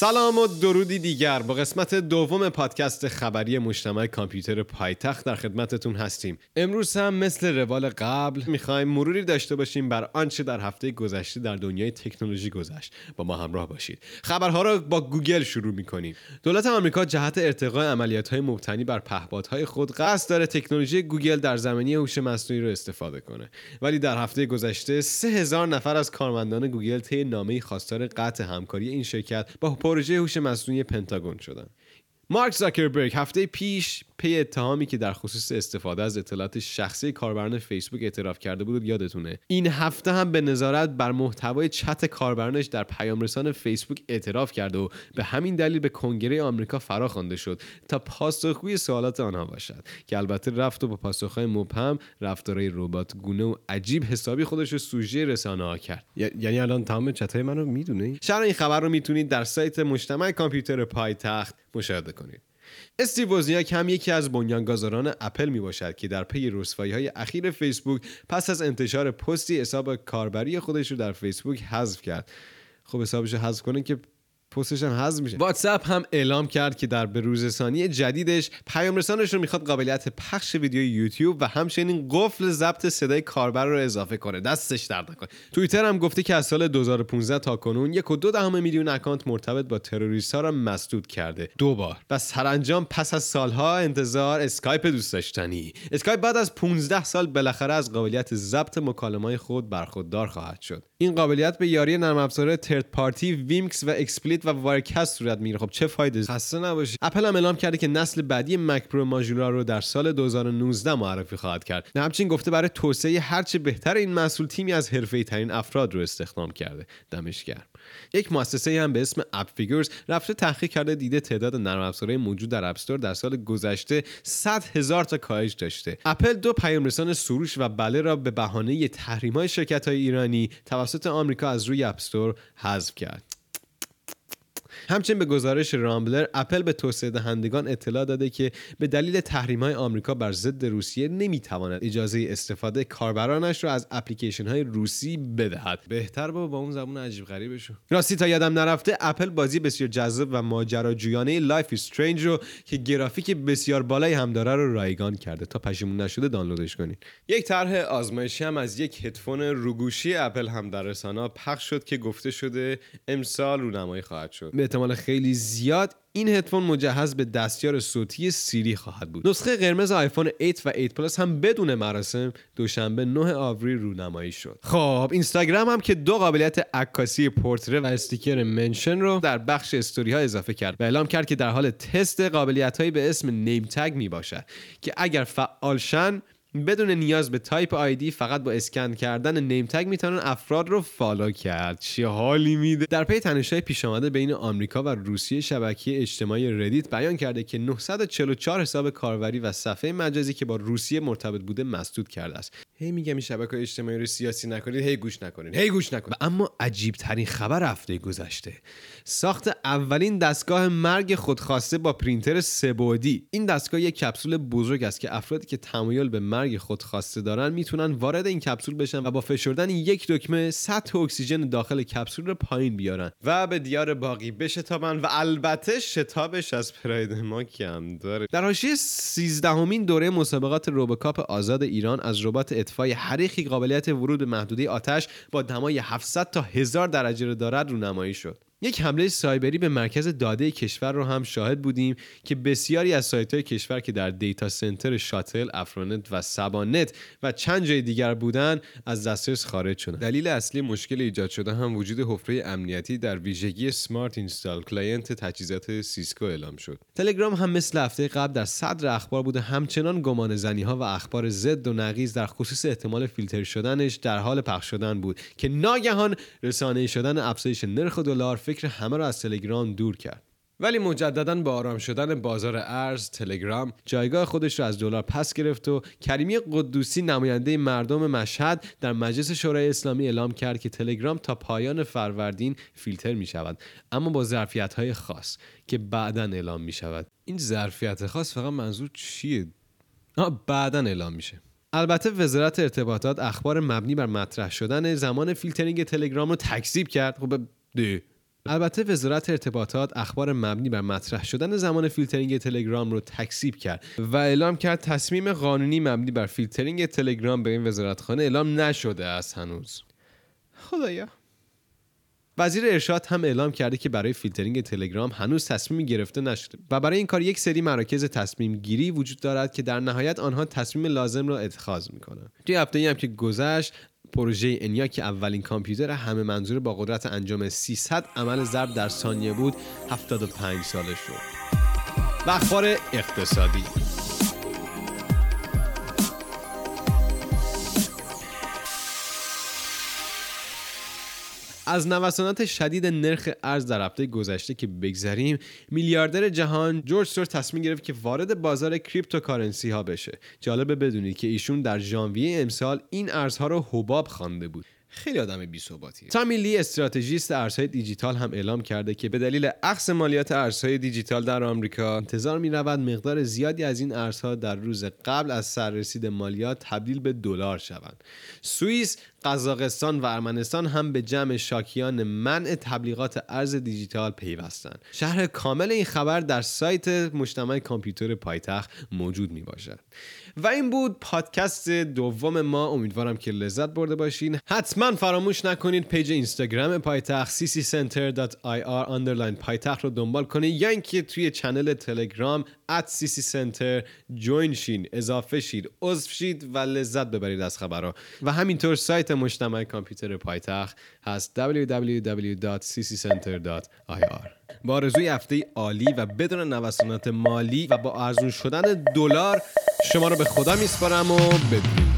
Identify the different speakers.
Speaker 1: سلام و درودی دیگر. با قسمت دوم پادکست خبری مجتمع کامپیوتر پایتخت در خدمتتون هستیم. امروز هم مثل روال قبل می‌خوایم مروری داشته باشیم بر آنچه در هفته گذشته در دنیای تکنولوژی گذشت. با ما همراه باشید. خبرها را با گوگل شروع می‌کنیم. دولت آمریکا جهت ارتقاء عملیات های مبتنی بر پهپادهای خود قصد داره تکنولوژی گوگل در زمینه هوش مصنوعی رو استفاده کنه. ولی در هفته گذشته 3000 نفر از کارمندان گوگل طی نامه خواستار قطع همکاری این شرکت با پروژه هوش مصنوعی پنتاگون شدن. مارک زاکربرگ هفته پیش پی اتهامی که در خصوص استفاده از اطلاعات شخصی کاربران فیسبوک اعتراف کرده بود یادتونه. این هفته هم به نظارت بر محتوای چت کاربرانش در پیامرسان فیسبوک اعتراف کرده و به همین دلیل به کنگره آمریکا فرا خوانده شد تا پاسخگوی سوالات آنها باشد که البته رفت و با پاسخهای مبهم رفتارهای ربات گونه و عجیب حسابی خودش رو سوژه رسانه ها کرد یعنی الان تمام چتای منو می‌دونه؟ شرح این خبر رو می‌تونید در سایت مجتمع کامپیوتر پایتخت مشاهده کنید. استیو وزنیاک هم یکی از بنیانگذاران اپل می باشد که در پی رسوایی های اخیر فیسبوک پس از انتشار پستی حساب کاربری خودش رو در فیسبوک حذف کرد. خب حسابش حذف کنه که پستش هم حذف میشه. واتساپ هم اعلام کرد که در بروزرسانی جدیدش پیام رسانش رو می‌خواد قابلیت پخش ویدیو یوتیوب و همچنین قفل ضبط صدای کاربر رو اضافه کنه. دستش درد نکنه. توییتر هم گفته که از سال 2015 تا کنون یک و دو دهم میلیون اکانت مرتبط با تروریست ها را مسدود کرده. دو بار. و سرانجام پس از سالها انتظار اسکایپ دوست داشتنی. اسکایپ بعد از 15 سال بالاخره از قابلیت ضبط مکالمه خود برخوردار خواهد شد. این قابلیت به یاری نرم افزار third party ویمکس و XSplit و Wirecast صورت می‌گیره. خب چه فایده خسته نباشید. اپل هم اعلام کرده که نسل بعدی مک پرو ماژولار رو در سال 2019 معرفی خواهد کرد. همچنین گفته برای توسعه هرچه بهتر این مسئول تیمی از حرفه‌ای ترین افراد رو استخدام کرده. دمش گرم. یک مؤسسه هم به اسم Appfigures رفته تحقیق کرده دیده تعداد نرم افزارهای موجود در اپستور در سال گذشته 100 هزار تا کاهش داشته. اپل دو پیام رسان سروش و بله را به بهانه تحریم های شرکت های ایرانی توسط آمریکا از روی اپستور حذف کرد. همچنین به گزارش رامبلر اپل به توسعه دهندگان اطلاع داده که به دلیل تحریم های آمریکا بر ضد روسیه نمی‌تواند اجازه استفاده کاربرانش را از اپلیکیشن های روسی بدهد. بهتر با با اون زبون عجیب غریبشون راستی تا یادم نرفته اپل بازی بسیار جذاب و ماجراجویانه Life Strange رو که گرافیک بسیار بالایی هم داره رو رایگان کرده. تا پشیمون نشده دانلودش کنید یک طرح آزمایشی هم از یک هدفون روگوشی اپل هم در رسانه پخش شد که گفته شده امسال رونمایی خواهد شد. احتمال خیلی زیاد این هدفون مجهز به دستیار صوتی سیری خواهد بود. نسخه قرمز آیفون 8 و 8 پلاس هم بدون مراسم دوشنبه 9 آوریل رونمایی شد. خب اینستاگرام هم که دو قابلیت عکاسی portrait و sticker mention رو در بخش استوری ها اضافه کرد و اعلام کرد که در حال تست قابلیت هایی به اسم nametag می باشد که اگر فعال شن بدون نیاز به تایپ آیدی فقط با اسکن کردن nametag می‌تونن افراد رو follow کرد. چه حالی میده؟ در پی تنش‌های پیش آمده بین آمریکا و روسیه شبکه اجتماعی ردیت بیان کرده که 944 حساب کاربری و صفحه مجازی که با روسیه مرتبط بوده مسدود کرده است. هی میگم این شبکه اجتماعی رو سیاسی نکنید هی گوش نکنید هی گوش نکنید. اما عجیب ترین خبر هفته گذشته. ساخت اولین دستگاه مرگ خودخواسته با پرینتر سه‌بعدی این دستگاه یک کپسول بزرگ است که افرادی که تمایل به مرگ خودخواسته دارن می‌تونن وارد این کپسول بشن و با فشردن یک دکمه سطح اکسیژن داخل کپسول رو پایین بیارن. و به دیار باقی بشتابن و البته شتابش از پراید ما کم داره. در حاشیه 13 دوره مسابقات روبوکاپ آزاد ایران از ربات اطفای حریقی قابلیت ورود به محدوده آتش با دمای 700 تا 1000 درجه رو دارد رونمایی شد. یک حمله سایبری به مرکز داده کشور رو هم شاهد بودیم که بسیاری از سایت های کشور که در data center شاتل، افرانت و سبانت و چند جای دیگر بودن از دسترس خارج شدن. دلیل اصلی مشکل ایجاد شده هم وجود حفره امنیتی در ویژگی smart install client تجهیزات سیسکو اعلام شد. تلگرام هم مثل هفته قبل در صدر اخبار بوده همچنان گمانه زنی ها و اخبار ضد و نقیض در خصوص احتمال فیلتر شدنش در حال پخش شدن بود که ناگهان رسانه شدن افزایش نرخ دلار فکر همه را از تلگرام دور کرد. ولی مجددا با آرام شدن بازار ارز تلگرام جایگاه خودش را از دلار پس گرفت و کریمی قدوسی نماینده مردم مشهد در مجلس شورای اسلامی اعلام کرد که تلگرام تا پایان فروردین فیلتر می شود اما با ظرفیت های خاص که بعدا اعلام می شود این ظرفیت خاص فقط منظور چیه؟ بعدا اعلام میشه. البته وزارت ارتباطات اخبار مبنی بر مطرح شدن زمان فیلترینگ تلگرام رو تکذیب کرد. خب ده. البته وزارت ارتباطات اخبار مبنی بر مطرح شدن زمان فیلترینگ تلگرام رو تکذیب کرد و اعلام کرد تصمیم قانونی مبنی بر فیلترینگ تلگرام به این وزارتخانه اعلام نشده است هنوز. خدایا. وزیر ارشاد هم اعلام کرده که برای فیلترینگ تلگرام هنوز تصمیمی گرفته نشده و برای این کار یک سری مراکز تصمیم گیری وجود دارد که در نهایت آنها تصمیم لازم را اتخاذ می‌کنند. توی هفته ای هم که گذشت پروژه ENIAC که اولین کامپیوتر همه منظور با قدرت انجام 300 عمل ضرب در ثانیه بود 75 ساله شد. و اخبار اقتصادی. از نوسانات شدید نرخ ارز در هفته گذشته که بگذریم میلیاردر جهان جورج سوروس تصمیم گرفت که وارد بازار cryptocurrency ها بشه جالبه بدونید که ایشون در ژانویه امسال این ارزها رو حباب خوانده بود خیلی آدم بی‌ثباتیه. تامی لی استراتژیست ارزهای دیجیتال هم اعلام کرده که به دلیل اخذ مالیات ارزهای دیجیتال در آمریکا انتظار می رود مقدار زیادی از این ارزها در روز قبل از سررسید مالیات تبدیل به دلار شوند. سوئیس قزاقستان و ارمنستان هم به جمع شاکیان منع تبلیغات ارز دیجیتال پیوستند. شهر کامل این خبر در سایت مجتمع کامپیوتر پایتخت موجود می باشد. و این بود پادکست دوم ما امیدوارم که لذت برده باشین حتما فراموش نکنید page اینستاگرام پایتخت cccenter.ir پایتخت رو دنبال کنید یا اینکه توی channel تلگرام at center join شین اضافه شید عضو شید و لذت ببرید از خبرها و همینطور سایت مجتمع کامپیوتر پایتخت هست www.cccenter.ir با آرزوی هفته عالی و بدون نوسانات مالی و با ارزون شدن دلار شما رو به خدا میسپارم و بدونید